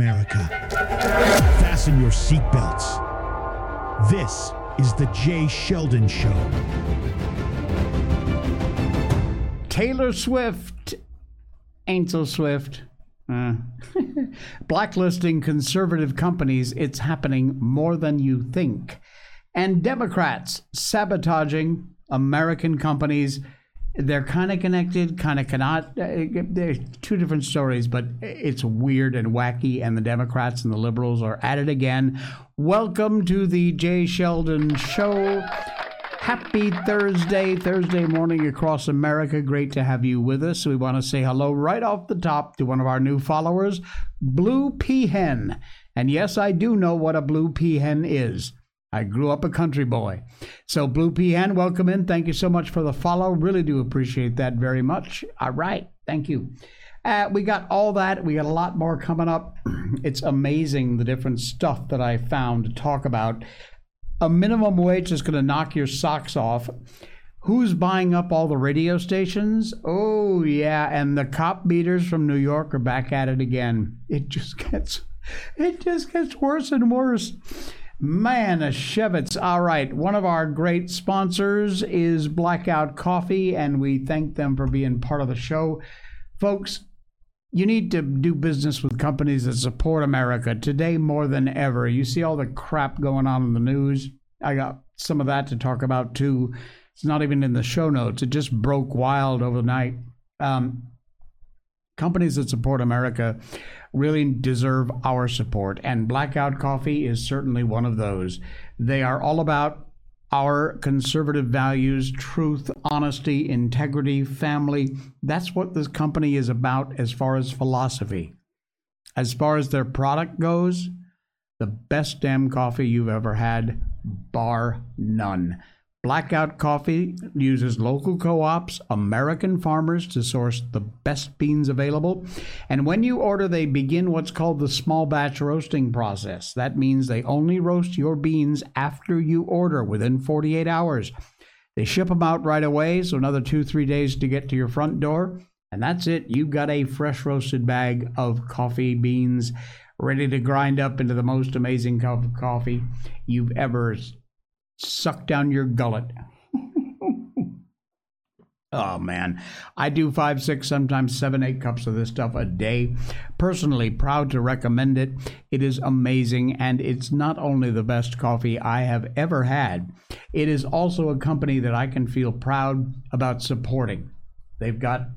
America. Fasten your seatbelts. This is the Jay Sheldon Show. Taylor Swift ain't so swift. Uh, blacklisting conservative companies, it's happening more than you think. And Democrats sabotaging American companies. They're kind of connected, kind of cannot. Uh, they're two different stories, but it's weird and wacky. And the Democrats and the liberals are at it again. Welcome to the Jay Sheldon Show. Happy Thursday, Thursday morning across America. Great to have you with us. We want to say hello right off the top to one of our new followers, Blue Peahen. And yes, I do know what a blue peahen is. I grew up a country boy. So, Blue Peahen, welcome in. Thank you so much for the follow. Really do appreciate that very much. All right. Thank you. Uh, we got all that. We got a lot more coming up. It's amazing the different stuff that I found to talk about a minimum wage is going to knock your socks off. Who's buying up all the radio stations? Oh, yeah. And the cop beaters from New York are back at it again. It just gets, it just gets worse and worse. Man, a Shevitz. All right. One of our great sponsors is Blackout Coffee, and we thank them for being part of the show. Folks, you need to do business with companies that support America today more than ever. You see all the crap going on in the news. I got some of that to talk about too. It's not even in the show notes. It just broke wild overnight. Um, companies that support America really deserve our support, and Blackout Coffee is certainly one of those. They are all about our conservative values, truth, honesty, integrity, family. That's what this company is about as far as philosophy. As far as their product goes, the best damn coffee you've ever had, bar none. Blackout Coffee uses local co ops, American farmers to source the best beans available. And when you order, they begin what's called the small batch roasting process. That means they only roast your beans after you order within 48 hours. They ship them out right away, so another two, three days to get to your front door. And that's it. You've got a fresh roasted bag of coffee beans ready to grind up into the most amazing cup of coffee you've ever suck down your gullet. oh man, I do five, six, sometimes seven, eight cups of this stuff a day. Personally, proud to recommend it. It is amazing, and it's not only the best coffee I have ever had, it is also a company that I can feel proud about supporting. They've got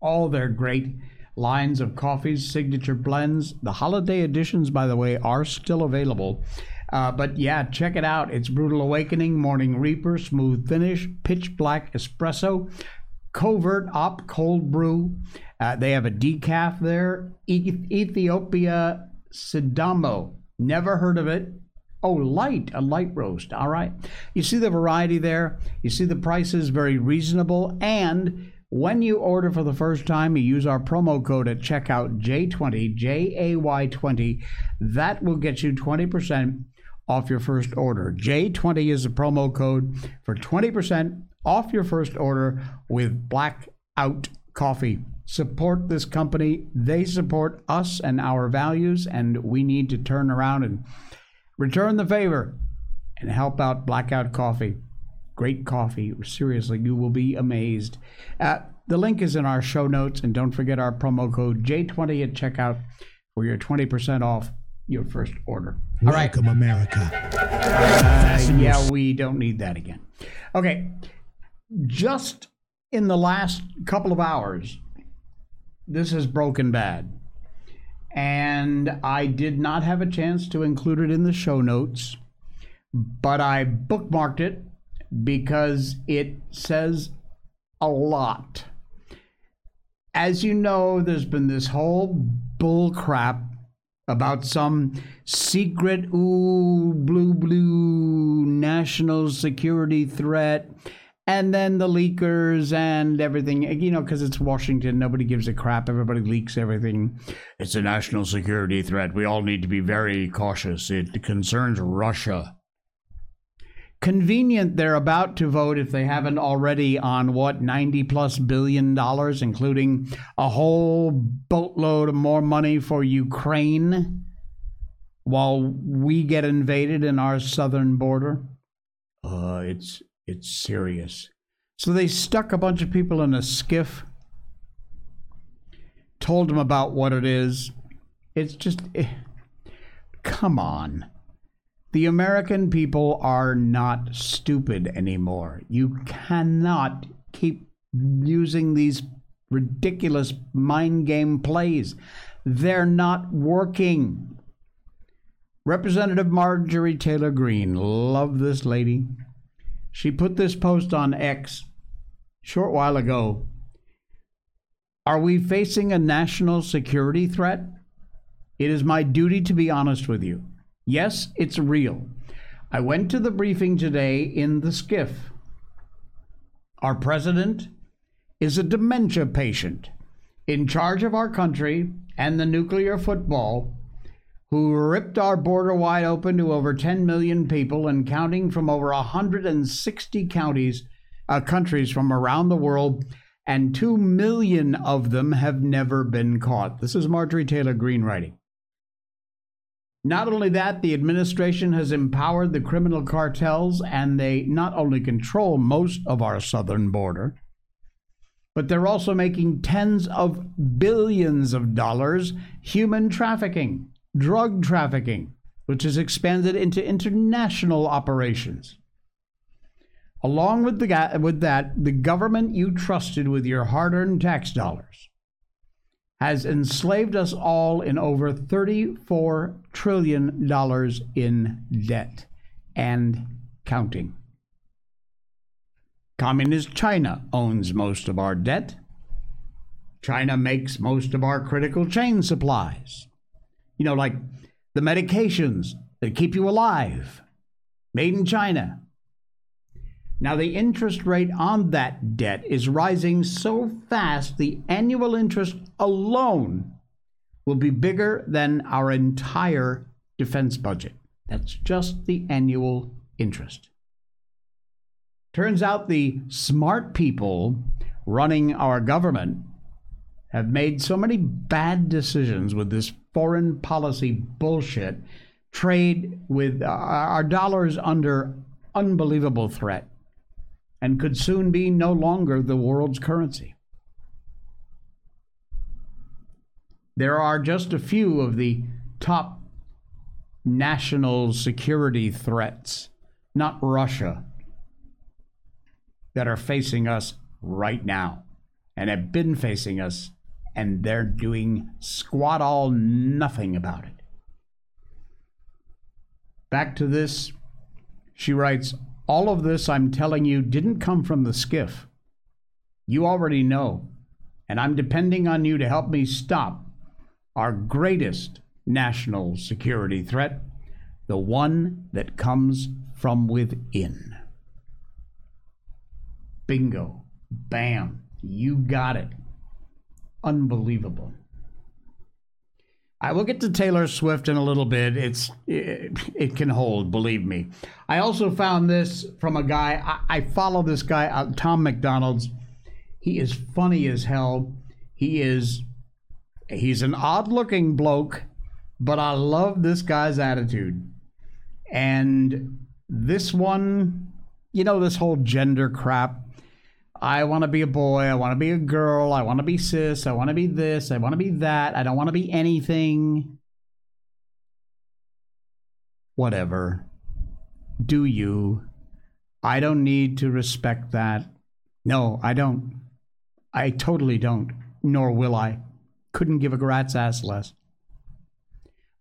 all their great lines of coffees, signature blends. The holiday editions, by the way, are still available. Uh, but yeah, check it out. It's Brutal Awakening, Morning Reaper, Smooth Finish, Pitch Black Espresso, Covert Op Cold Brew. Uh, they have a decaf there. E- Ethiopia Sidamo. Never heard of it. Oh, light, a light roast. All right. You see the variety there. You see the prices very reasonable. And when you order for the first time, you use our promo code at checkout J20, J A Y 20. That will get you 20% off your first order. J20 is the promo code for 20% off your first order with Blackout Coffee. Support this company. They support us and our values, and we need to turn around and return the favor and help out Blackout Coffee. Great coffee. Seriously, you will be amazed. Uh, the link is in our show notes, and don't forget our promo code J20 at checkout for your 20% off your first order. All right. Welcome, America. Uh, yeah, we don't need that again. Okay. Just in the last couple of hours, this has broken bad. And I did not have a chance to include it in the show notes, but I bookmarked it because it says a lot. As you know, there's been this whole bull crap about some secret, ooh, blue, blue national security threat. And then the leakers and everything, you know, because it's Washington, nobody gives a crap. Everybody leaks everything. It's a national security threat. We all need to be very cautious. It concerns Russia. Convenient, they're about to vote, if they haven't already, on what, 90 plus billion dollars, including a whole boatload of more money for Ukraine while we get invaded in our southern border. Uh, it's, it's serious. So they stuck a bunch of people in a SCIF, told them about what it is. It's just, eh, come on. The American people are not stupid anymore. You cannot keep using these ridiculous mind game plays. They're not working. Representative Marjorie Taylor Greene, love this lady. She put this post on X short while ago. Are we facing a national security threat? It is my duty to be honest with you. Yes, it's real. I went to the briefing today in the SCIF. Our president is a dementia patient in charge of our country and the nuclear football who ripped our border wide open to over 10 million people and counting from over 160 counties, uh, countries from around the world, and 2 million of them have never been caught. This is Marjorie Taylor Greene writing. Not only that, the administration has empowered the criminal cartels and they not only control most of our southern border, but they're also making tens of billions of dollars human trafficking, drug trafficking, which has expanded into international operations. Along with, the, with that, the government you trusted with your hard earned tax dollars has enslaved us all in over $34 trillion in debt and counting. Communist China owns most of our debt. China makes most of our critical chain supplies. You know, like the medications that keep you alive, made in China. Now, the interest rate on that debt is rising so fast, the annual interest alone will be bigger than our entire defense budget. That's just the annual interest. Turns out the smart people running our government have made so many bad decisions with this foreign policy bullshit, trade with uh, our dollars under unbelievable threat and could soon be no longer the world's currency. There are just a few of the top national security threats, not Russia, that are facing us right now and have been facing us, and they're doing squat all nothing about it. Back to this, she writes all of this I'm telling you didn't come from the SCIF. You already know, and I'm depending on you to help me stop our greatest national security threat, the one that comes from within. Bingo. Bam. You got it. Unbelievable. I will get to Taylor Swift in a little bit. It's it, it can hold, believe me. I also found this from a guy. I, I follow this guy, uh, Tom MacDonald's. He is funny as hell. He is he's an odd-looking bloke, but I love this guy's attitude. And this one, you know, this whole gender crap. I want to be a boy. I want to be a girl. I want to be cis. I want to be this. I want to be that. I don't want to be anything. Whatever. Do you? I don't need to respect that. No, I don't. I totally don't. Nor will I. Couldn't give a rat's ass less.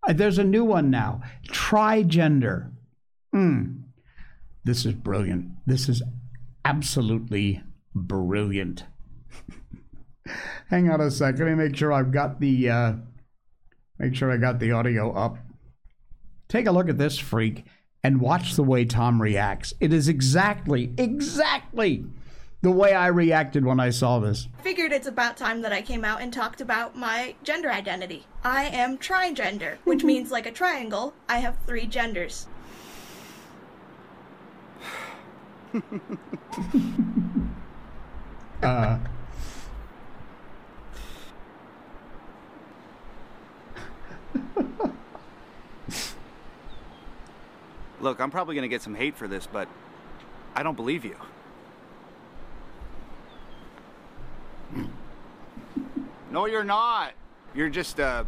Uh, there's a new one now. Trigender. Hmm. This is brilliant. This is absolutely brilliant. Hang on a second. Let me make sure I've got the uh, make sure I got the audio up. Take a look at this freak and watch the way Tom reacts. It is exactly, exactly the way I reacted when I saw this. Figured it's about time that I came out and talked about my gender identity. I am trigender, which means like a triangle, I have three genders. uh, Look, I'm probably going to get some hate for this, but I don't believe you. No, you're not. You're just, uh,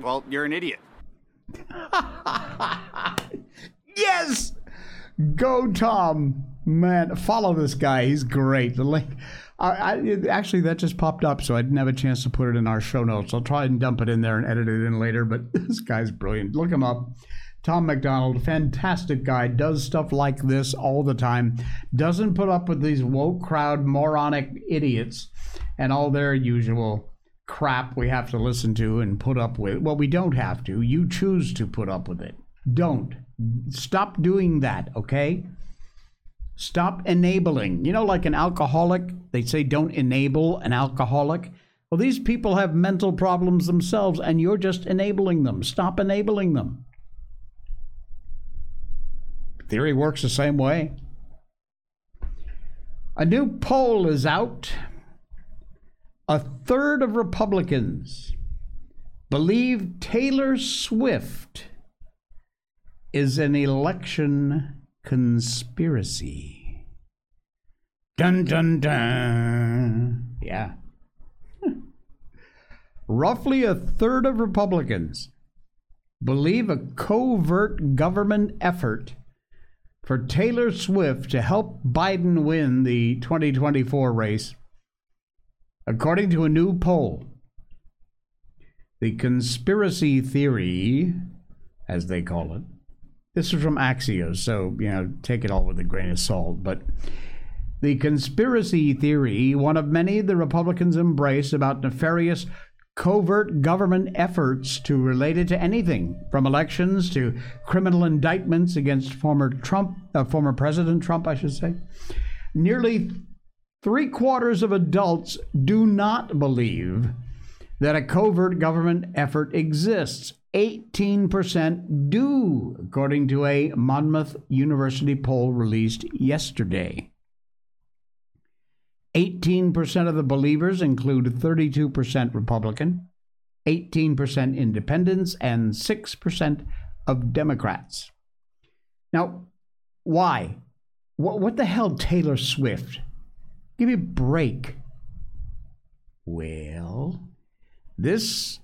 well, you're an idiot. yes! Go, Tom. Man, follow this guy. He's great. The link. I, I, actually, that just popped up, so I didn't have a chance to put it in our show notes. I'll try and dump it in there and edit it in later, but this guy's brilliant. Look him up. Tom MacDonald, fantastic guy, does stuff like this all the time, doesn't put up with these woke crowd moronic idiots and all their usual crap we have to listen to and put up with. Well, we don't have to. You choose to put up with it. Don't. Stop doing that, okay? Stop enabling. You know, like an alcoholic, they say don't enable an alcoholic. Well, these people have mental problems themselves, and you're just enabling them. Stop enabling them. Theory works the same way. A new poll is out. A third of Republicans believe Taylor Swift is an election conspiracy. Dun dun dun. Yeah. Roughly a third of Republicans believe a covert government effort for Taylor Swift to help Biden win the 2024 race, according to a new poll. The conspiracy theory, as they call it, this is from Axios, so, you know, take it all with a grain of salt. But the conspiracy theory, one of many the Republicans embrace about nefarious covert government efforts to relate it to anything from elections to criminal indictments against former Trump, uh, former President Trump, I should say. Nearly three quarters of adults do not believe that a covert government effort exists. 18% do, according to a Monmouth University poll released yesterday. 18% of the believers include 32% Republican, 18% independents, and 6% of Democrats. Now, why? What, what the hell, Taylor Swift? Give me a break. Well, this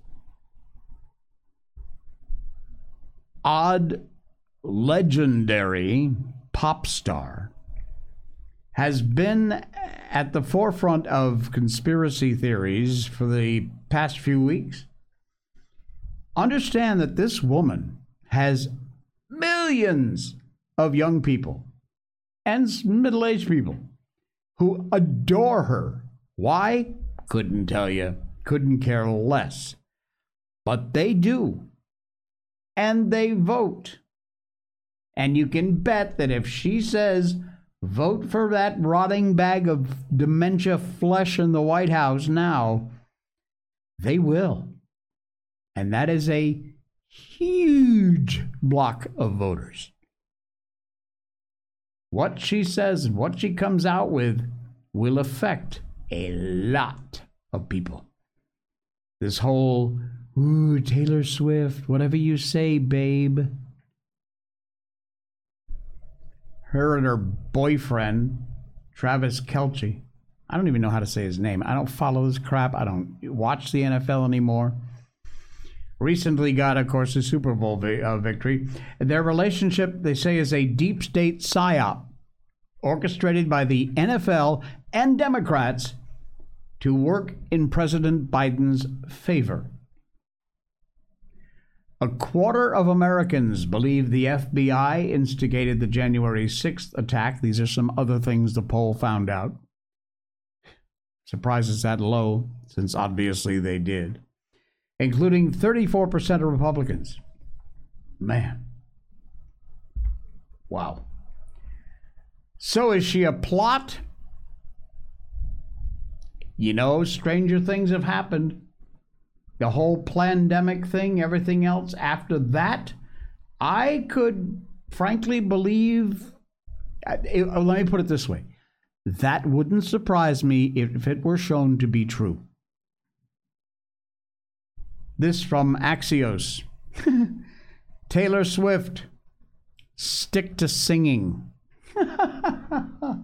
odd, legendary pop star has been at the forefront of conspiracy theories for the past few weeks. Understand that this woman has millions of young people and middle aged people who adore her. Why? Couldn't tell you. Couldn't care less. But they do. And they vote. And you can bet that if she says, vote for that rotting bag of dementia flesh in the White House now, they will. And that is a huge block of voters. What she says and what she comes out with will affect a lot of people. This whole, ooh, Taylor Swift, whatever you say, babe. Her and her boyfriend, Travis Kelce. I don't even know how to say his name. I don't follow this crap. I don't watch the NFL anymore. Recently got, of course, a Super Bowl vi- uh, victory. Their relationship, they say, is a deep state psyop orchestrated by the NFL and Democrats to work in President Biden's favor. A quarter of Americans believe the FBI instigated the January 6th attack. These are some other things the poll found out. Surprises is that low, since obviously they did, including 34% of Republicans. Man. Wow. So is she a plot? You know, stranger things have happened. The whole pandemic thing, everything else after that, I could frankly believe uh, uh, let me put it this way that wouldn't surprise me if it were shown to be true. This from Axios. Taylor Swift, stick to singing. the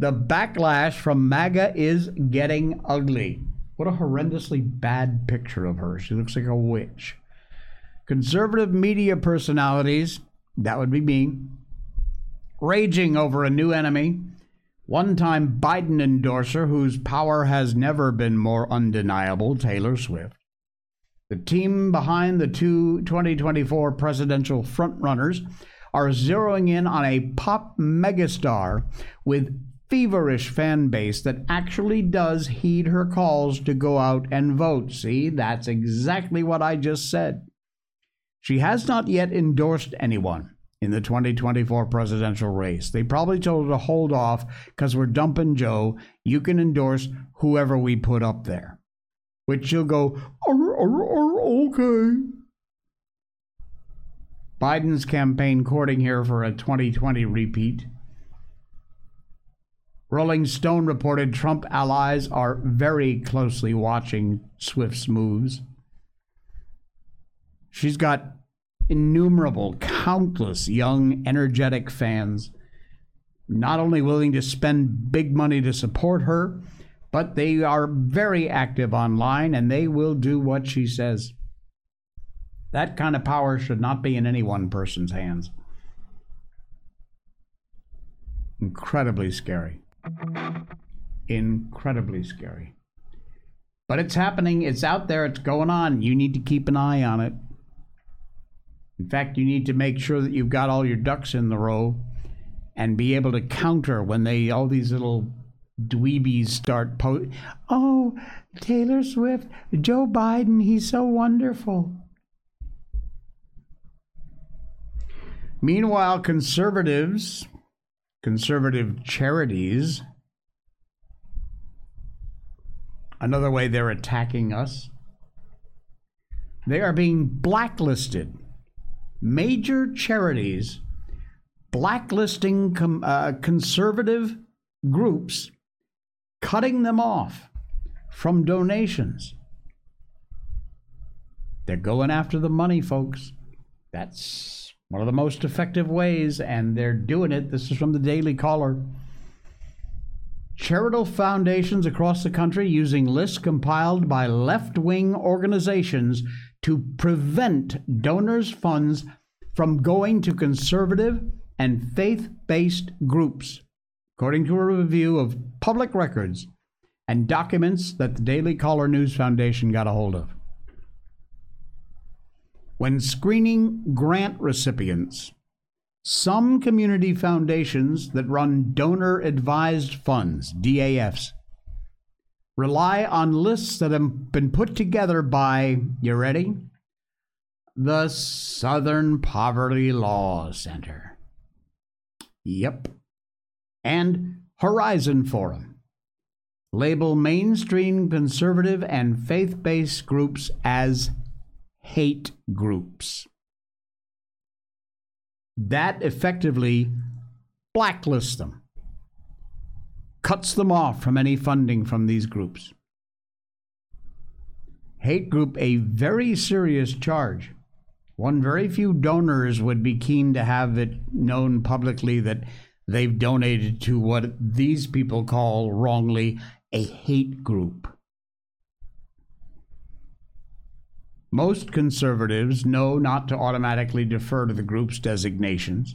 backlash from MAGA is getting ugly. What a horrendously bad picture of her. She looks like a witch. Conservative media personalities, that would be me, raging over a new enemy. One time Biden endorser whose power has never been more undeniable, Taylor Swift. The team behind the two 2024 presidential frontrunners are zeroing in on a pop megastar with feverish fan base that actually does heed her calls to go out and vote. See, that's exactly what I just said. She has not yet endorsed anyone in the 2024 presidential race. They probably told her to hold off because we're dumping Joe. You can endorse whoever we put up there. Which she'll go, "Arr, arr, arr, okay. Biden's campaign courting here for a 2020 repeat. Rolling Stone reported Trump allies are very closely watching Swift's moves. She's got innumerable, countless young, energetic fans, not only willing to spend big money to support her, but they are very active online and they will do what she says. That kind of power should not be in any one person's hands. Incredibly scary. Incredibly scary. But it's happening, it's out there, it's going on. You need to keep an eye on it. In fact, you need to make sure that you've got all your ducks in the row and be able to counter when they all these little dweebies start po Oh, Taylor Swift, Joe Biden, he's so wonderful. Meanwhile, conservatives, conservative charities, another way they're attacking us, they are being blacklisted. Major charities blacklisting com- uh, conservative groups, cutting them off from donations. They're going after the money, folks. That's one of the most effective ways, and they're doing it. This is from the Daily Caller. Charitable foundations across the country using lists compiled by left wing organizations to prevent donors' funds from going to conservative and faith based groups, according to a review of public records and documents that the Daily Caller News Foundation got a hold of. When screening grant recipients, some community foundations that run donor advised funds, DAFs, rely on lists that have been put together by, you ready? The Southern Poverty Law Center. Yep. And Horizon Forum. Label mainstream conservative and faith based groups as hate groups. That effectively blacklists them, cuts them off from any funding from these groups. Hate group, a very serious charge. One very few donors would be keen to have it known publicly that they've donated to what these people call wrongly a hate group. Most conservatives know not to automatically defer to the group's designations.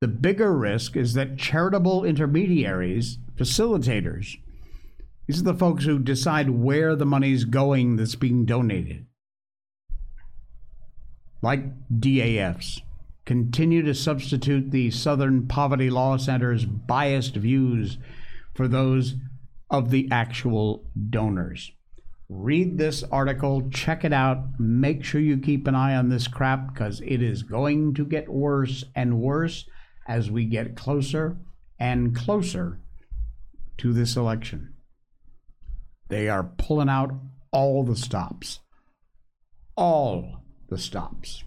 The bigger risk is that charitable intermediaries, facilitators, these are the folks who decide where the money's going that's being donated, like DAFs, continue to substitute the Southern Poverty Law Center's biased views for those of the actual donors. Read this article, check it out, make sure you keep an eye on this crap because it is going to get worse and worse as we get closer and closer to this election. They are pulling out all the stops. All the stops.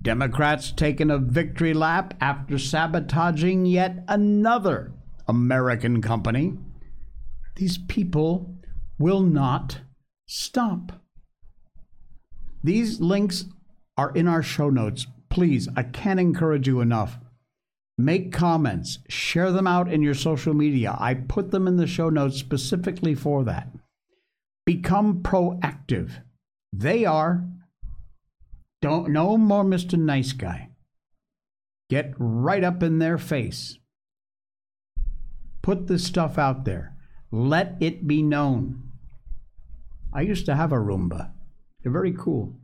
Democrats taking a victory lap after sabotaging yet another American company. These people will not stop. These links are in our show notes. Please, I can't encourage you enough. Make comments, share them out in your social media. I put them in the show notes specifically for that. Become proactive. They are. Don't no more Mr. Nice Guy. Get right up in their face. Put this stuff out there. Let it be known. I used to have a Roomba. They're very cool.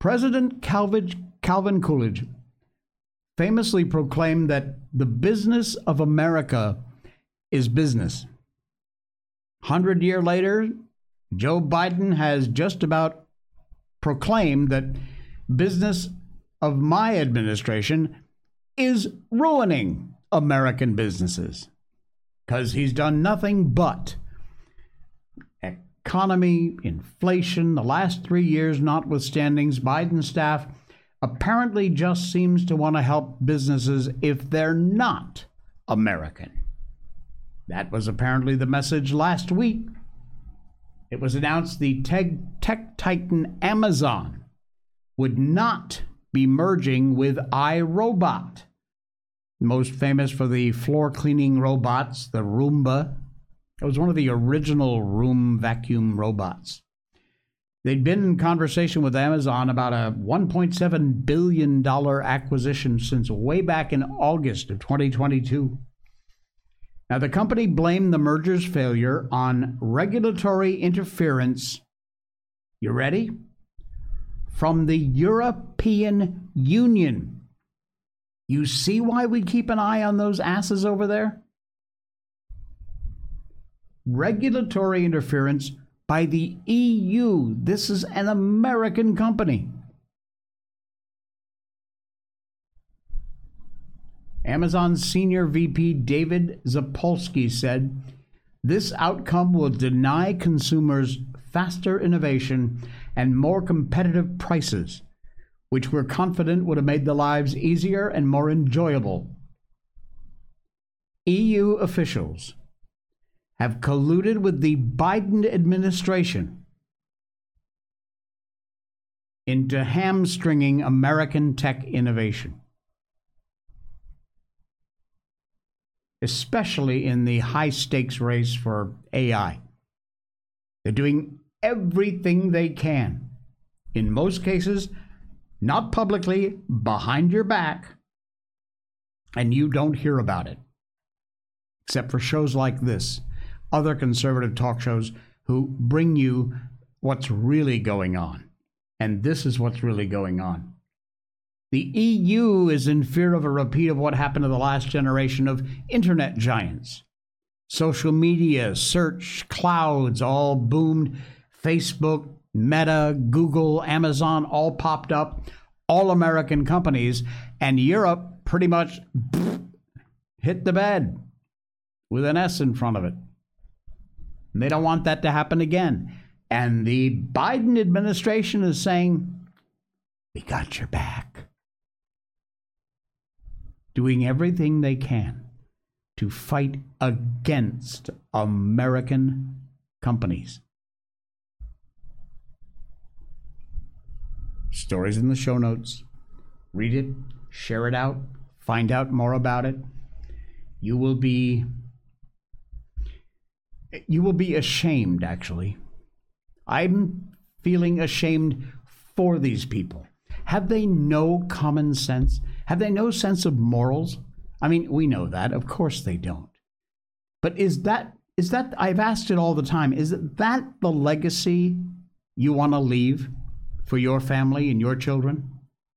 President Calvin, Calvin Coolidge famously proclaimed that the business of America is business. Hundred year later, Joe Biden has just about proclaimed that business of my administration is ruining American businesses because he's done nothing but economy, inflation, the last three years notwithstanding, Biden's staff apparently just seems to want to help businesses if they're not American. That was apparently the message last week. It was announced the tech, tech titan Amazon would not be merging with iRobot, most famous for the floor cleaning robots, the Roomba. It was one of the original room vacuum robots. They'd been in conversation with Amazon about a $1.7 billion acquisition since way back in August of 2022. Now, the company blamed the merger's failure on regulatory interference. You ready? From the European Union. You see why we keep an eye on those asses over there? Regulatory interference by the EU. This is an American company. Amazon senior VP David Zapolsky said, This outcome will deny consumers faster innovation and more competitive prices, which we're confident would have made the lives easier and more enjoyable. EU officials have colluded with the Biden administration into hamstringing American tech innovation. especially in the high stakes race for AI. They're doing everything they can. In most cases, not publicly, behind your back, and you don't hear about it. Except for shows like this, other conservative talk shows who bring you what's really going on. And this is what's really going on. The EU is in fear of a repeat of what happened to the last generation of internet giants. Social media, search, clouds all boomed. Facebook, Meta, Google, Amazon all popped up, all American companies, and Europe pretty much hit the bed with an S in front of it. And they don't want that to happen again. And the Biden administration is saying, We got your back doing everything they can to fight against American companies. Stories in the show notes. Read it, share it out, find out more about it. You will be you will be ashamed actually. I'm feeling ashamed for these people. Have they no common sense? Have they no sense of morals? I mean, we know that. Of course they don't. But is that is that I've asked it all the time, is that the legacy you want to leave for your family and your children?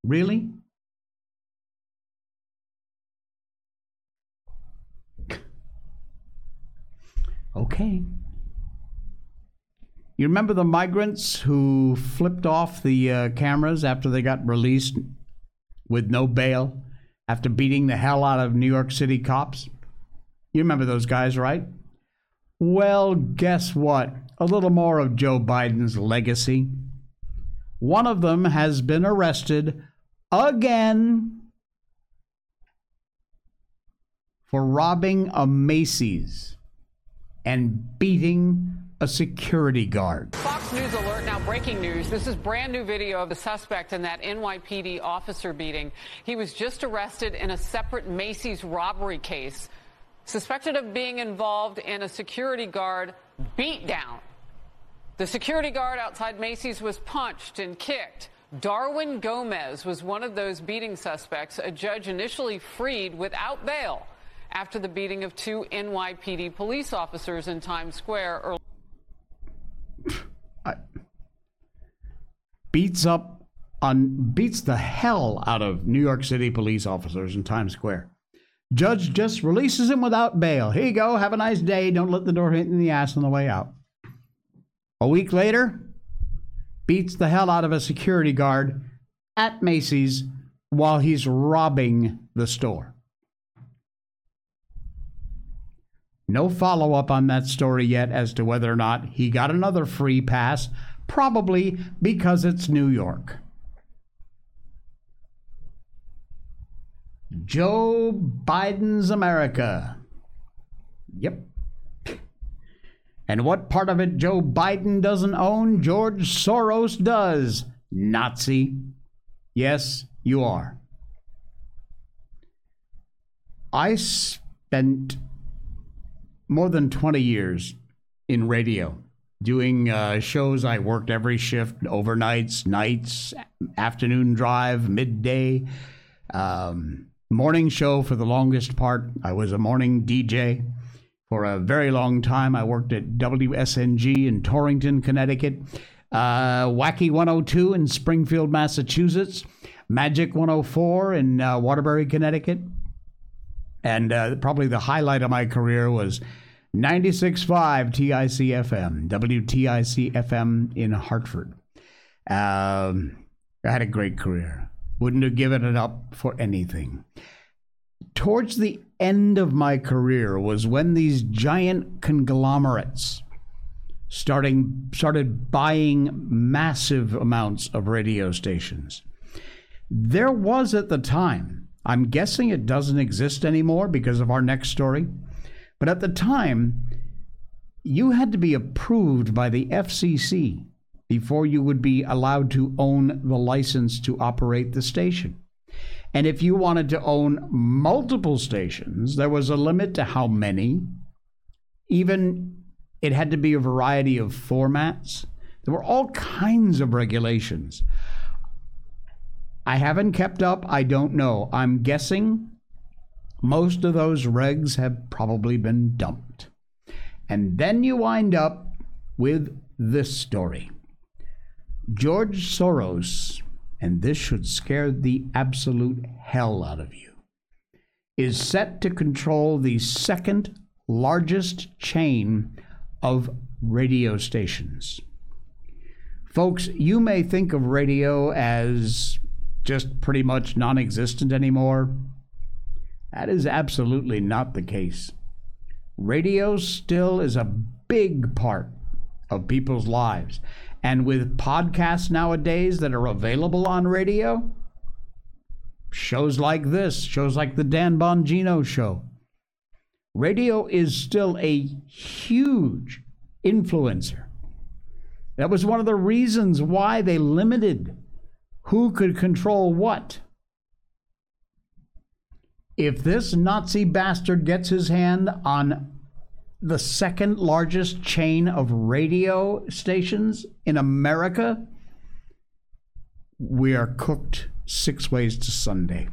Really? Okay. You remember the migrants who flipped off the uh, cameras after they got released with no bail after beating the hell out of New York City cops. You remember those guys, right? Well, guess what? A little more of Joe Biden's legacy. One of them has been arrested again for robbing a Macy's and beating a security guard. Fox News alert now breaking news. This is brand new video of the suspect in that NYPD officer beating. He was just arrested in a separate Macy's robbery case, suspected of being involved in a security guard beatdown. The security guard outside Macy's was punched and kicked. Darwin Gomez was one of those beating suspects a judge initially freed without bail after the beating of two NYPD police officers in Times Square earlier. beats up on beats the hell out of New York City police officers in Times Square. Judge just releases him without bail. Here you go. Have a nice day. Don't let the door hit in the ass on the way out. A week later, beats the hell out of a security guard at Macy's while he's robbing the store. No follow up on that story yet as to whether or not he got another free pass, probably because it's New York. Joe Biden's America. Yep. And what part of it Joe Biden doesn't own, George Soros does. Nazi. Yes, you are. I spent more than 20 years in radio doing uh, shows. I worked every shift, overnights, nights, afternoon drive, midday, um, morning show for the longest part. I was a morning DJ for a very long time. I worked at WSNG in Torrington, Connecticut, uh, Wacky 102 in Springfield, Massachusetts, Magic 104 in uh, Waterbury, Connecticut. And uh, probably the highlight of my career was 96.5 TIC FM, WTIC FM in Hartford. Um, I had a great career. Wouldn't have given it up for anything. Towards the end of my career was when these giant conglomerates starting started buying massive amounts of radio stations. There was at the time I'm guessing it doesn't exist anymore because of our next story. But at the time, you had to be approved by the FCC before you would be allowed to own the license to operate the station. And if you wanted to own multiple stations, there was a limit to how many. Even it had to be a variety of formats. There were all kinds of regulations. I haven't kept up. I don't know. I'm guessing most of those regs have probably been dumped. And then you wind up with this story George Soros, and this should scare the absolute hell out of you, is set to control the second largest chain of radio stations. Folks, you may think of radio as just pretty much non existent anymore. That is absolutely not the case. Radio still is a big part of people's lives. And with podcasts nowadays that are available on radio, shows like this, shows like the Dan Bongino show, radio is still a huge influencer. That was one of the reasons why they limited who could control what. If this Nazi bastard gets his hand on the second largest chain of radio stations in America, we are cooked six ways to Sunday.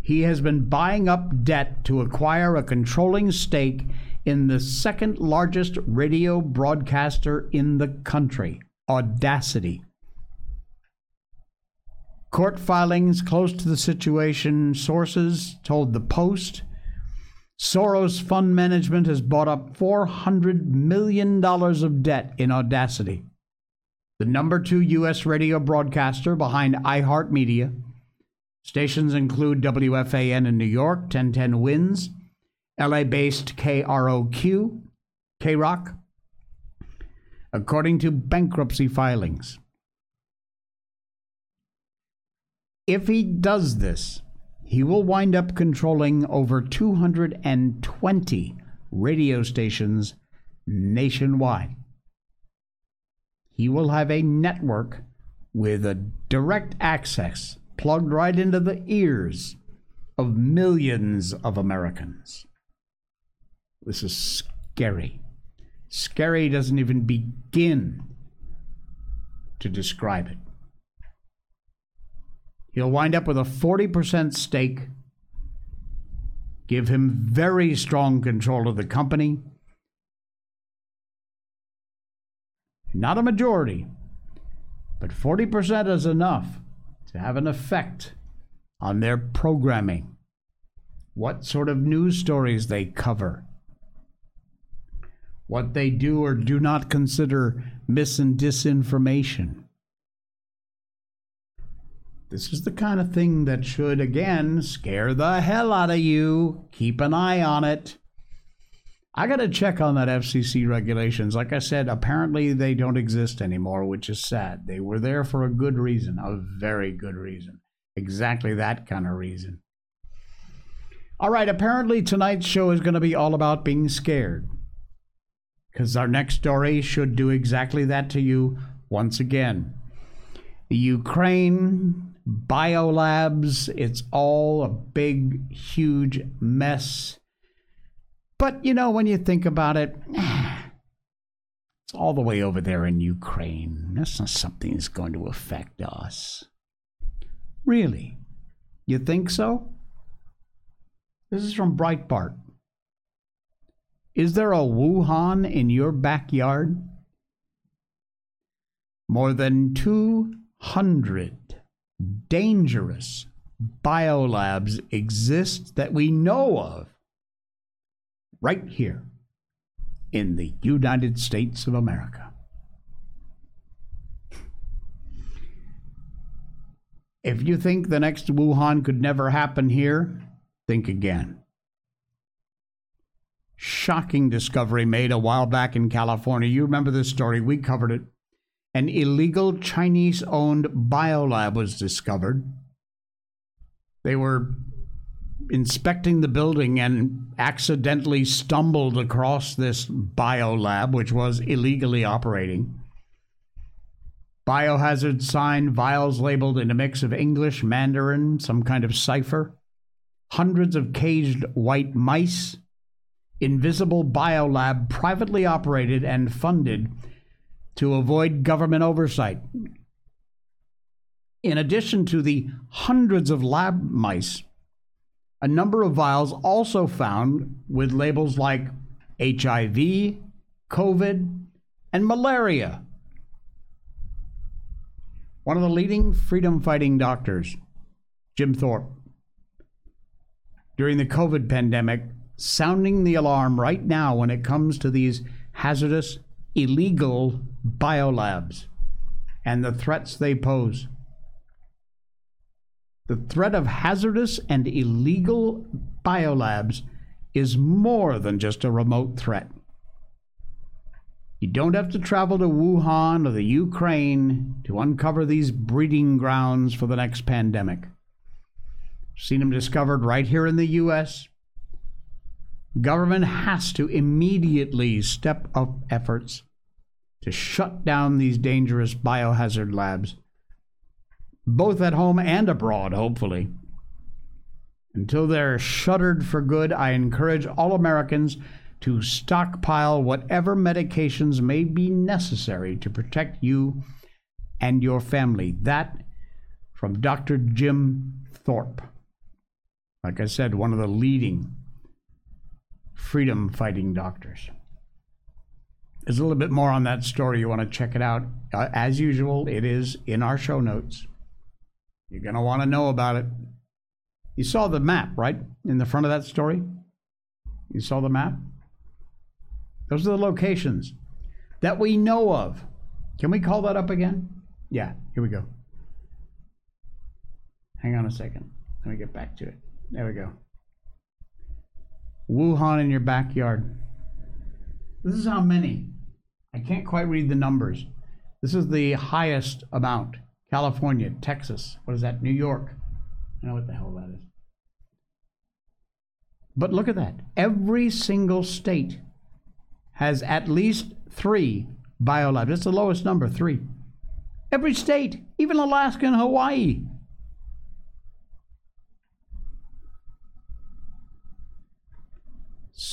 He has been buying up debt to acquire a controlling stake in the second largest radio broadcaster in the country, Audacity. Court filings close to the situation, sources told the Post. Soros Fund Management has bought up $400 million of debt in Audacity, the number two U.S. radio broadcaster behind iHeartMedia. Stations include WFAN in New York, 1010 WINS, LA based KROQ, KROC, according to bankruptcy filings. If he does this, he will wind up controlling over 220 radio stations nationwide. He will have a network with a direct access plugged right into the ears of millions of Americans. This is scary. Scary doesn't even begin to describe it. He'll wind up with a 40% stake, give him very strong control of the company. Not a majority, but 40% is enough to have an effect on their programming, what sort of news stories they cover, what they do or do not consider mis and disinformation. This is the kind of thing that should, again, scare the hell out of you. Keep an eye on it. I got to check on that FCC regulations. Like I said, apparently they don't exist anymore, which is sad. They were there for a good reason, a very good reason. Exactly that kind of reason. All right, apparently tonight's show is going to be all about being scared. Because our next story should do exactly that to you once again. The Ukraine biolabs. It's all a big, huge mess. But, you know, when you think about it, it's all the way over there in Ukraine. That's not something that's going to affect us. Really? You think so? This is from Breitbart. Is there a Wuhan in your backyard? More than 200 dangerous biolabs exist that we know of right here in the United States of America. If you think the next Wuhan could never happen here, think again. Shocking discovery made a while back in California. You remember this story, we covered it an illegal Chinese owned biolab was discovered. They were inspecting the building and accidentally stumbled across this biolab, which was illegally operating. Biohazard sign, vials labeled in a mix of English, Mandarin, some kind of cipher, hundreds of caged white mice, invisible biolab privately operated and funded to avoid government oversight. In addition to the hundreds of lab mice, a number of vials also found with labels like HIV, COVID, and malaria. One of the leading freedom fighting doctors, Jim Thorp, during the COVID pandemic, sounding the alarm right now when it comes to these hazardous, illegal biolabs and the threats they pose. The threat of hazardous and illegal biolabs is more than just a remote threat. You don't have to travel to Wuhan or the Ukraine to uncover these breeding grounds for the next pandemic. Seen them discovered right here in the U.S. Government has to immediately step up efforts to shut down these dangerous biohazard labs, both at home and abroad, hopefully. Until they're shuttered for good, I encourage all Americans to stockpile whatever medications may be necessary to protect you and your family. That from Dr. Jim Thorp. Like I said, one of the leading freedom fighting doctors. There's a little bit more on that story. You want to check it out. Uh, as usual, it is in our show notes. You're going to want to know about it. You saw the map, right? In the front of that story? You saw the map? Those are the locations that we know of. Can we call that up again? Yeah, here we go. Hang on a second. Let me get back to it. There we go. Wuhan in your backyard. This is how many. I can't quite read the numbers. This is the highest amount. California, Texas. What is that? New York. I know what the hell that is. But look at that. Every single state has at least three biolabs. That's the lowest number, three. Every state, even Alaska and Hawaii.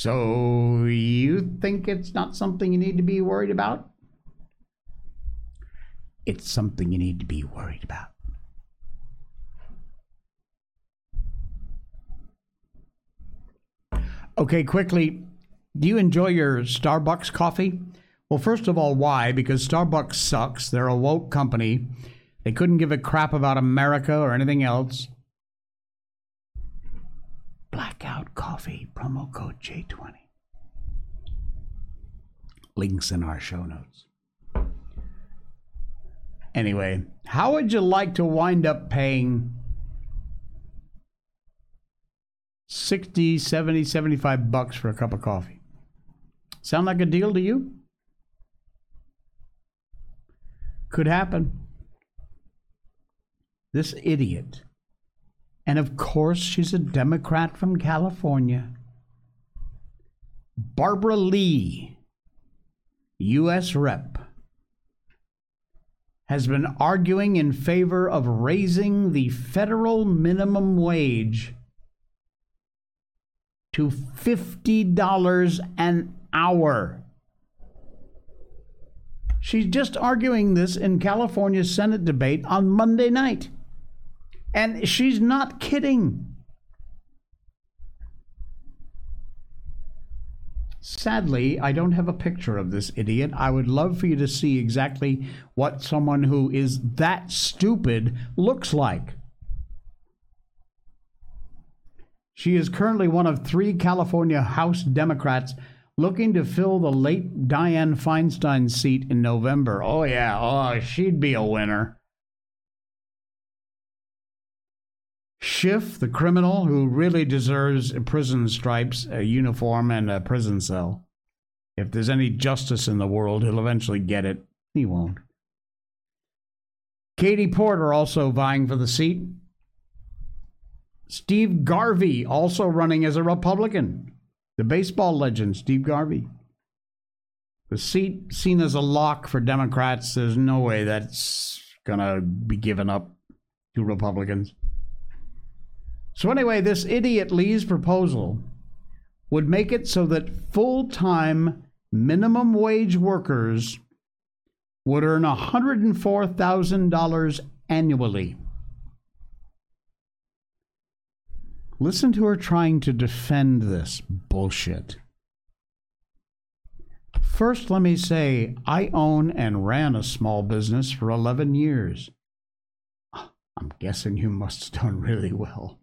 So you think it's not something you need to be worried about? It's something you need to be worried about. Okay, quickly, do you enjoy your Starbucks coffee? Well, first of all, why? Because Starbucks sucks. They're a woke company. They couldn't give a crap about America or anything else. Blackout Coffee, promo code JAY20. Links in our show notes. Anyway, how would you like to wind up paying 60, 70, 75 bucks for a cup of coffee? Sound like a deal to you? Could happen. This idiot and of course, she's a Democrat from California. Barbara Lee, U.S. Rep, has been arguing in favor of raising the federal minimum wage to $50 an hour. She's just arguing this in California's Senate debate on Monday night. And she's not kidding. Sadly, I don't have a picture of this idiot. I would love for you to see exactly what someone who is that stupid looks like. She is currently one of three California House Democrats looking to fill the late Dianne Feinstein seat in November. Oh, yeah. Oh, she'd be a winner. Schiff, the criminal who really deserves prison stripes, a uniform, and a prison cell. If there's any justice in the world, he'll eventually get it. He won't. Katie Porter also vying for the seat. Steve Garvey also running as a Republican. The baseball legend, Steve Garvey. The seat seen as a lock for Democrats, there's no way that's going to be given up to Republicans. So, anyway, this idiot Lee's proposal would make it so that full time minimum wage workers would earn $104,000 annually. Listen to her trying to defend this bullshit. First, let me say I own and ran a small business for 11 years. I'm guessing you must have done really well.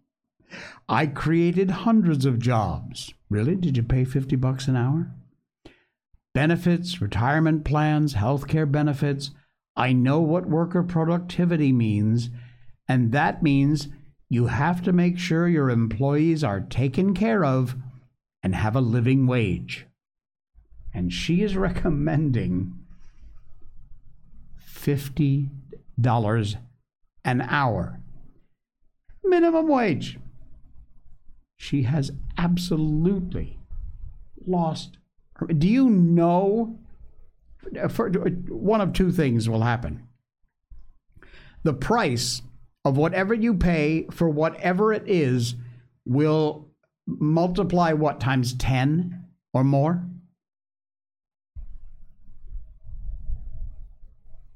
I created hundreds of jobs. Really? Did you pay 50 bucks an hour? Benefits, retirement plans, healthcare benefits. I know what worker productivity means, and that means you have to make sure your employees are taken care of and have a living wage. And she is recommending $50 an hour. Minimum wage she has absolutely lost. her. Do you know? For, one of two things will happen. The price of whatever you pay for whatever it is will multiply what times 10 or more?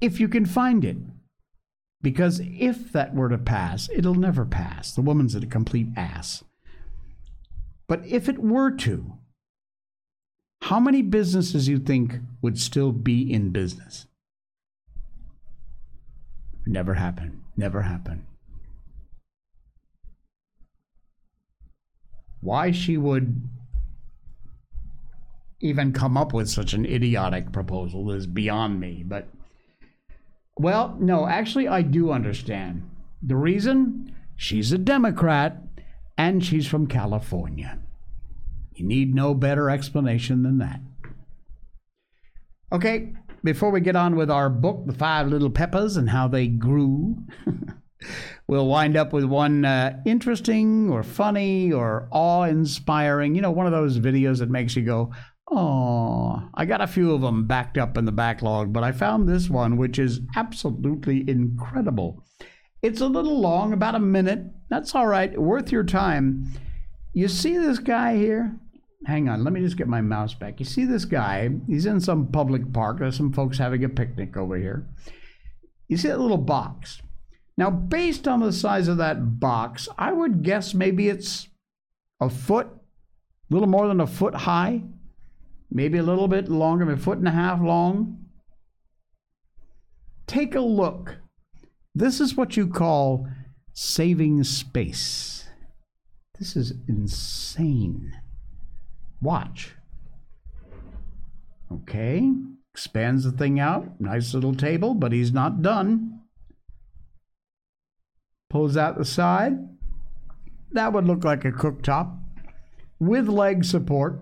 If you can find it. Because if that were to pass, it'll never pass. The woman's a complete ass. But if it were to, how many businesses you think would still be in business? Never happen. Never happen. Why she would even come up with such an idiotic proposal is beyond me. But, well, no, actually, I do understand. The reason? She's a Democrat and she's from California. You need no better explanation than that. Okay, before we get on with our book, The Five Little Peppers and How They Grew, we'll wind up with one uh, interesting or funny or awe inspiring, you know, one of those videos that makes you go, Oh, I got a few of them backed up in the backlog, but I found this one, which is absolutely incredible. It's a little long, about a minute. That's all right, worth your time. You see this guy here? Hang on, let me just get my mouse back. You see this guy? He's in some public park. There's some folks having a picnic over here. You see that little box? Now, based on the size of that box, I would guess maybe it's a foot, a little more than a foot high, maybe a little bit longer, a foot and a half long. Take a look. This is what you call saving space. This is insane. Watch. Okay, expands the thing out. Nice little table, but he's not done. Pulls out the side. That would look like a cooktop with leg support.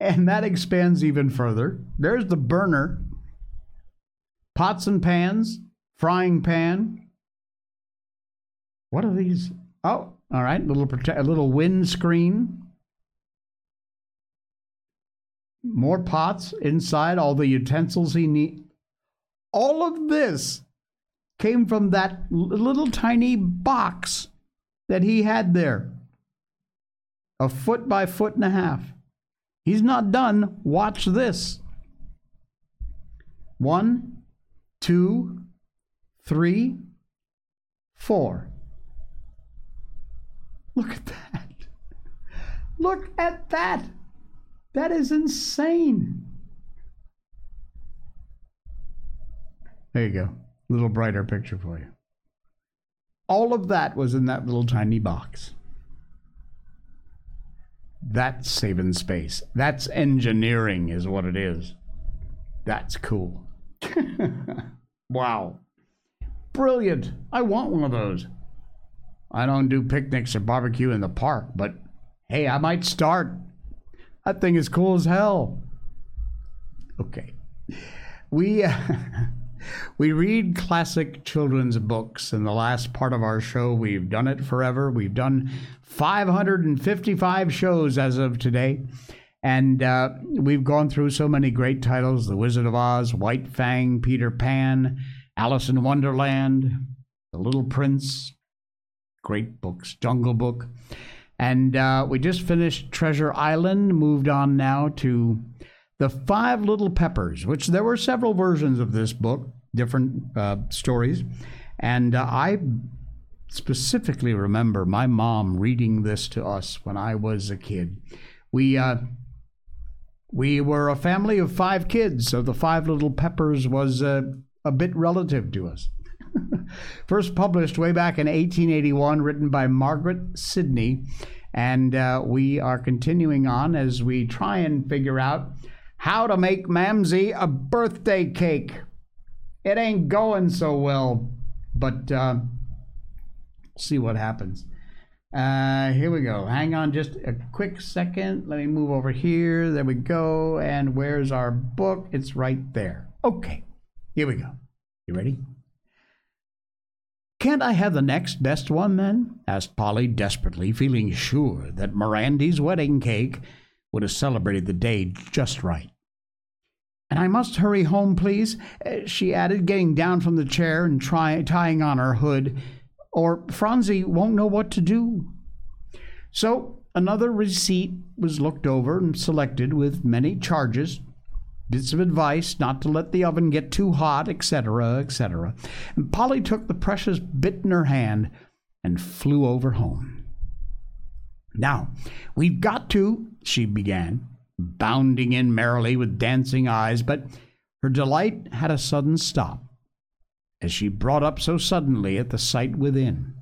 And that expands even further. There's the burner. Pots and pans, frying pan. What are these? Oh, all right, little prote- a little windscreen. More pots inside, all the utensils he need. All of this came from that little tiny box that he had there. A foot by foot and a half. He's not done. Watch this. One, two, three, four. Look at that. Look at that. That is insane. There you go. A little brighter picture for you. All of that was in that little tiny box. That's saving space. That's engineering, is what it is. That's cool. wow. Brilliant. I want one of those. I don't do picnics or barbecue in the park, but hey, I might start. That thing is cool as hell. Okay. We uh, we read classic children's books. In the last part of our show, we've done it forever. We've done 555 shows as of today. And uh, we've gone through so many great titles The Wizard of Oz, White Fang, Peter Pan, Alice in Wonderland, The Little Prince, great books, Jungle Book. And uh, we just finished Treasure Island, moved on now to The Five Little Peppers, which there were several versions of this book, different uh, stories. And uh, I specifically remember my mom reading this to us when I was a kid. We, uh, we were a family of five kids, so The Five Little Peppers was a bit relative to us. First published way back in 1881, written by Margaret Sidney. And uh, we are continuing on as we try and figure out how to make Mamsie a birthday cake. It ain't going so well, but uh, see what happens. Uh, here we go. Hang on just a quick second. Let me move over here. There we go. And where's our book? It's right there. Okay, here we go. You ready? Can't I have the next best one then? asked Polly desperately, feeling sure that Mirandy's wedding cake would have celebrated the day just right. And I must hurry home, please, uh, she added, getting down from the chair and try, tying on her hood, or Phronsie won't know what to do. So another receipt was looked over and selected with many charges bits of advice not to let the oven get too hot, etc., etc. And Polly took the precious bit in her hand and flew over home. Now, we've got to, she began, bounding in merrily with dancing eyes, but her delight had a sudden stop as she brought up so suddenly at the sight within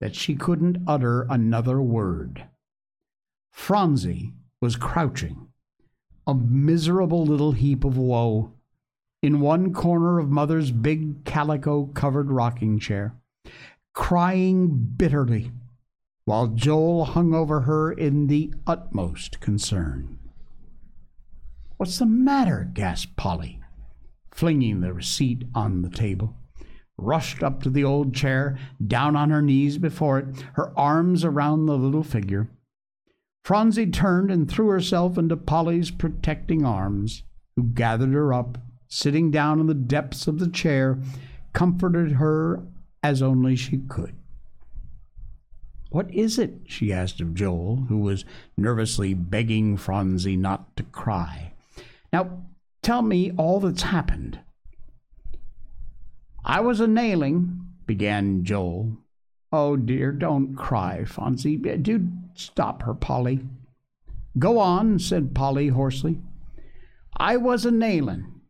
that she couldn't utter another word. Phronsie was crouching a miserable little heap of woe in one corner of Mother's big calico covered rocking chair, crying bitterly, while Joel hung over her in the utmost concern. What's the matter? gasped Polly. flinging the receipt on the table, rushed up to the old chair, down on her knees before it, her arms around the little figure. Phronsie turned and threw herself into Polly's protecting arms, who gathered her up, sitting down in the depths of the chair, comforted her as only she could. What is it? she asked of Joel, who was nervously begging Phronsie not to cry. Now, tell me all that's happened. I was a nailing, began Joel. Oh, dear, don't cry, Phronsie. Do stop her, Polly. Go on, said Polly hoarsely. I was a nailin',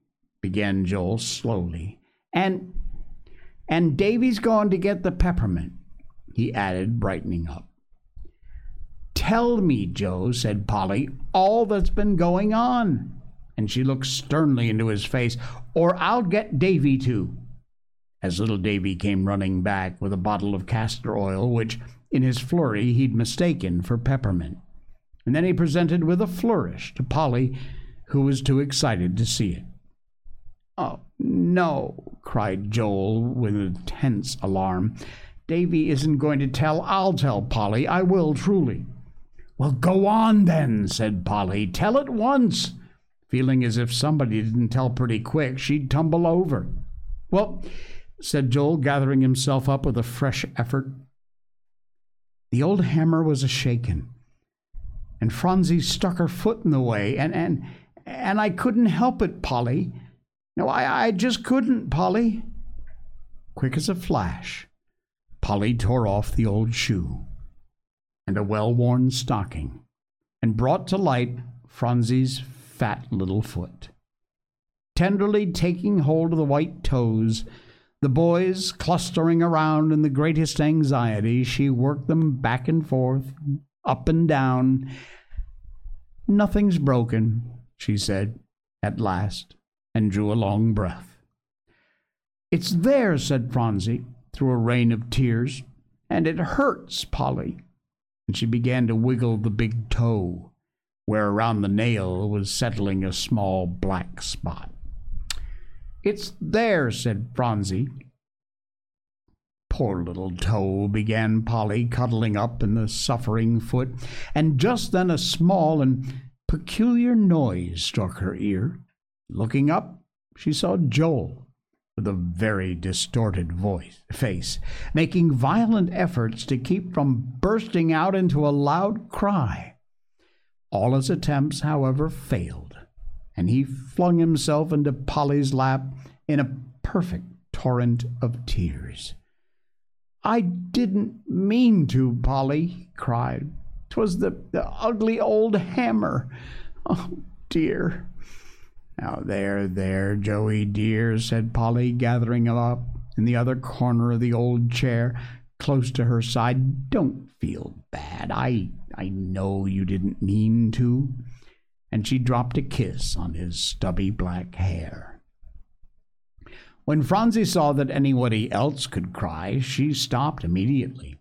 began Joel slowly, and and Davy's gone to get the peppermint, he added, brightening up. Tell me, Joe, said Polly, all that's been going on. And she looked sternly into his face, or I'll get Davy too. As little Davy came running back with a bottle of castor oil, which in his flurry he'd mistaken for peppermint. And then he presented with a flourish to Polly, who was too excited to see it. Oh, no, cried Joel with intense alarm. Davy isn't going to tell. I'll tell Polly. I will, truly. Well, go on then, said Polly. Tell at once. Feeling as if somebody didn't tell pretty quick, she'd tumble over. Well, said Joel, gathering himself up with a fresh effort. The old hammer was a shaken, and Phronsie stuck her foot in the way, and and and I couldn't help it, Polly. No, I, I just couldn't, Polly. Quick as a flash, Polly tore off the old shoe and a well worn stocking and brought to light Phronsie's fat little foot. Tenderly taking hold of the white toes, the boys clustering around in the greatest anxiety, she worked them back and forth, up and down. Nothing's broken, she said at last and drew a long breath. It's there, said Phronsie, through a rain of tears, and it hurts, Polly. And she began to wiggle the big toe, where around the nail was settling a small black spot. It's there, said Phronsie. Poor little toe, began Polly, cuddling up in the suffering foot, and just then a small and peculiar noise struck her ear. Looking up, she saw Joel, with a very distorted voice, face, making violent efforts to keep from bursting out into a loud cry. All his attempts, however, failed, and he flung himself into Polly's lap in a perfect torrent of tears. I didn't mean to, Polly, he cried. 'Twas the, the ugly old hammer. Oh, dear. Now, there, there, Joey dear, said Polly, gathering him up in the other corner of the old chair, close to her side. Don't feel bad. I I know you didn't mean to. And she dropped a kiss on his stubby black hair. When Phronsie saw that anybody else could cry, she stopped immediately.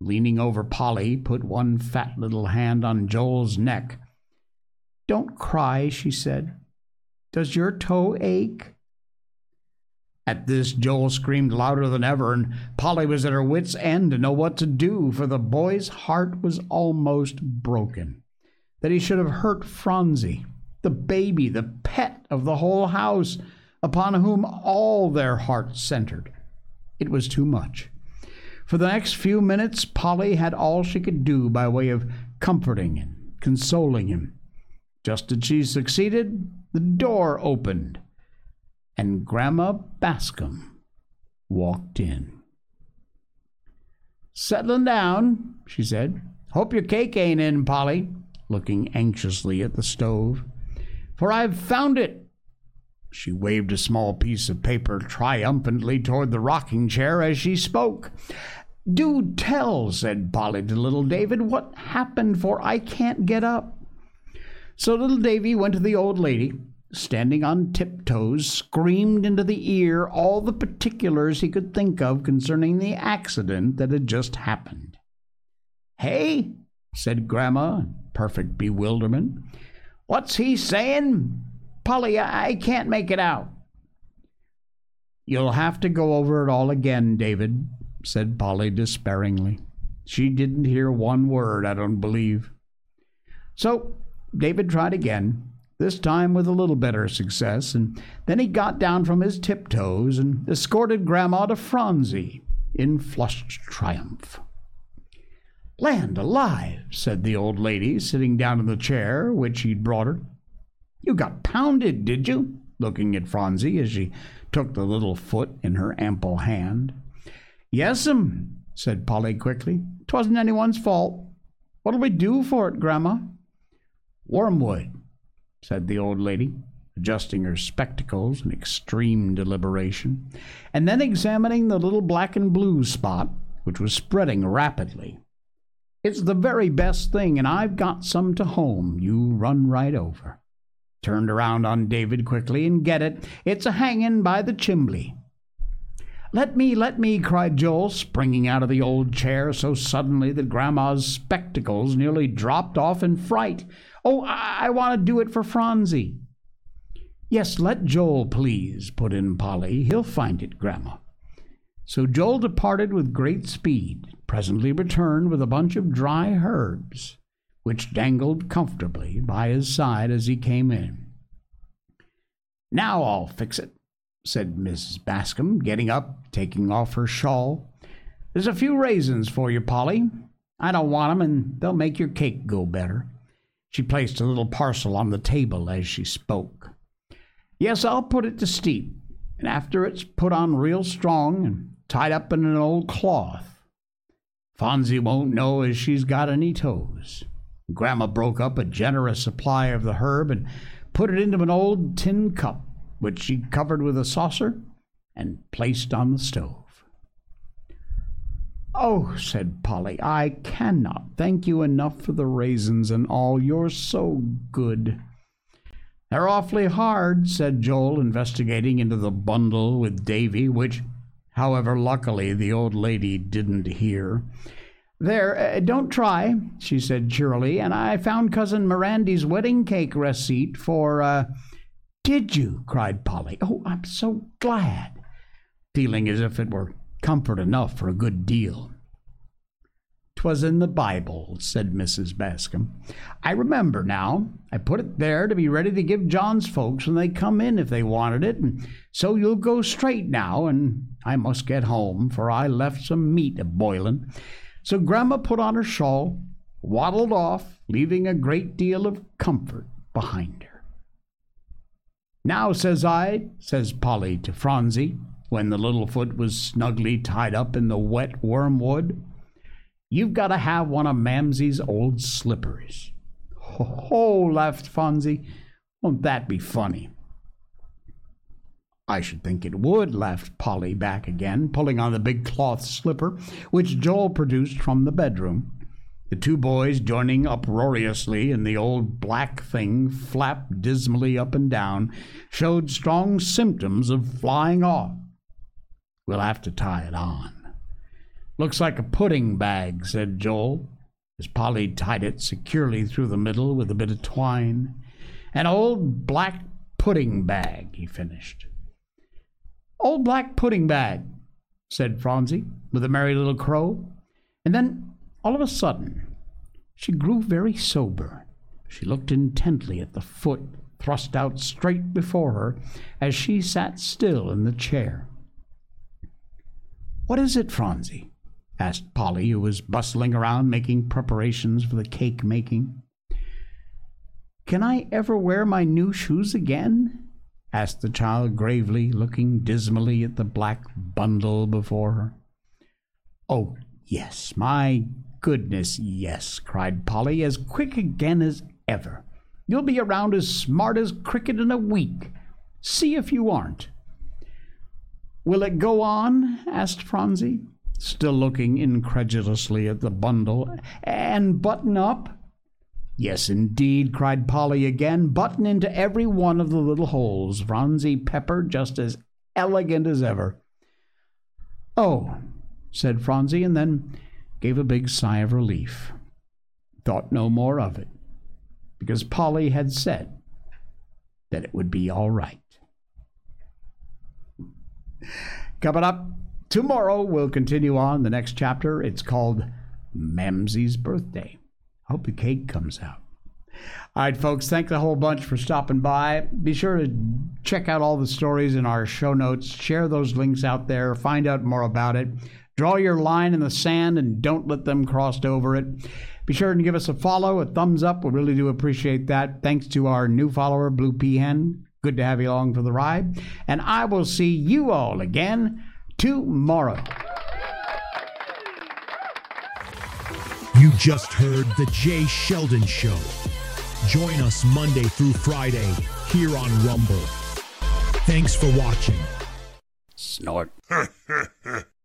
Leaning over Polly, put one fat little hand on Joel's neck. Don't cry, she said. Does your toe ache? At this, Joel screamed louder than ever, and Polly was at her wits' end to know what to do, for the boy's heart was almost broken. That he should have hurt Phronsie, the baby, the pet of the whole house, upon whom all their hearts centered. It was too much. For the next few minutes, Polly had all she could do by way of comforting and consoling him. Just as she succeeded, the door opened, and Grandma Bascom walked in. Settling down, she said. Hope your cake ain't in, Polly, looking anxiously at the stove. For I've found it. She waved a small piece of paper triumphantly toward the rocking chair as she spoke. Do tell, said Polly to little David, what happened, for I can't get up. So little Davy went to the old lady, standing on tiptoes, screamed into the ear all the particulars he could think of concerning the accident that had just happened. Hey, said Grandma, perfect bewilderment. What's he saying? Polly, I can't make it out. You'll have to go over it all again, David, said Polly despairingly. She didn't hear one word, I don't believe. So David tried again, this time with a little better success, and then he got down from his tiptoes and escorted Grandma to Phronsie in flushed triumph. Land alive, said the old lady, sitting down in the chair which he'd brought her. You got pounded, did you? looking at Phronsie as she took the little foot in her ample hand. Yes'm, said Polly quickly. Twasn't anyone's fault. What'll we do for it, Grandma? Wormwood, said the old lady, adjusting her spectacles in extreme deliberation, and then examining the little black and blue spot, which was spreading rapidly. It's the very best thing, and I've got some to home. You run right over. Turned around on David quickly and get it. It's a hangin' by the chimbley. Let me, let me, cried Joel, springing out of the old chair so suddenly that Grandma's spectacles nearly dropped off in fright. Oh, I, I want to do it for Phronsie. Yes, let Joel, please, put in Polly. He'll find it, Grandma. So Joel departed with great speed, presently returned with a bunch of dry herbs, which dangled comfortably by his side as he came in. Now I'll fix it, said Mrs. Bascom, getting up, taking off her shawl. There's a few raisins for you, Polly. I don't want 'em, and they'll make your cake go better. She placed a little parcel on the table as she spoke. Yes, I'll put it to steep, and after it's put on real strong and tied up in an old cloth, Phronsie won't know as she's got any toes. Grandma broke up a generous supply of the herb and put it into an old tin cup, which she covered with a saucer and placed on the stove. Oh, said Polly, I cannot thank you enough for the raisins and all. You're so good. They're awfully hard, said Joel, investigating into the bundle with Davy, which, however, luckily the old lady didn't hear. There, uh, don't try, she said cheerily, and I found Cousin Mirandy's wedding cake receipt for, uh, did you? cried Polly. Oh, I'm so glad, feeling as if it were comfort enough for a good deal. 'Twas in the Bible, said Mrs. Bascom. I remember now. I put it there to be ready to give John's folks when they come in if they wanted it, and so you'll go straight now, and I must get home, for I left some meat a boilin'. So Grandma put on her shawl, waddled off, leaving a great deal of comfort behind her. Now, says I, says Polly to Phronsie, when the little foot was snugly tied up in the wet wormwood, you've got to have one of Mamsie's old slippers. Ho, ho, laughed Phronsie. Won't that be funny? I should think it would, laughed Polly back again, pulling on the big cloth slipper which Joel produced from the bedroom. The two boys, joining uproariously in the old black thing flapped dismally up and down, showed strong symptoms of flying off. We'll have to tie it on. Looks like a pudding bag, said Joel, as Polly tied it securely through the middle with a bit of twine. An old black pudding bag, he finished. Old black pudding bag, said Phronsie, with a merry little crow. And then, all of a sudden, she grew very sober. She looked intently at the foot thrust out straight before her as she sat still in the chair. What is it, Phronsie? Asked Polly, who was bustling around making preparations for the cake making. Can I ever wear my new shoes again? asked the child gravely, looking dismally at the black bundle before her. Oh, yes, my goodness, yes, cried Polly, as quick again as ever. You'll be around as smart as cricket in a week. See if you aren't. Will it go on? asked Phronsie, still looking incredulously at the bundle. And button up? Yes, indeed, cried Polly again. Button into every one of the little holes. Phronsie Pepper just as elegant as ever. Oh, said Phronsie, and then gave a big sigh of relief. Thought no more of it, because Polly had said that it would be all right. Coming up tomorrow, we'll continue on the next chapter. It's called Mamsie's Birthday. Hope the cake comes out. All right, folks, thank the whole bunch for stopping by. Be sure to check out all the stories in our show notes, share those links out there, find out more about it. Draw your line in the sand and don't let them cross over it. Be sure and give us a follow, a thumbs up. We really do appreciate that. Thanks to our new follower, Blue Peahen. Good to have you along for the ride. And I will see you all again tomorrow. You just heard The Jay Sheldon Show. Join us Monday through Friday here on Rumble. Thanks for watching. Snort.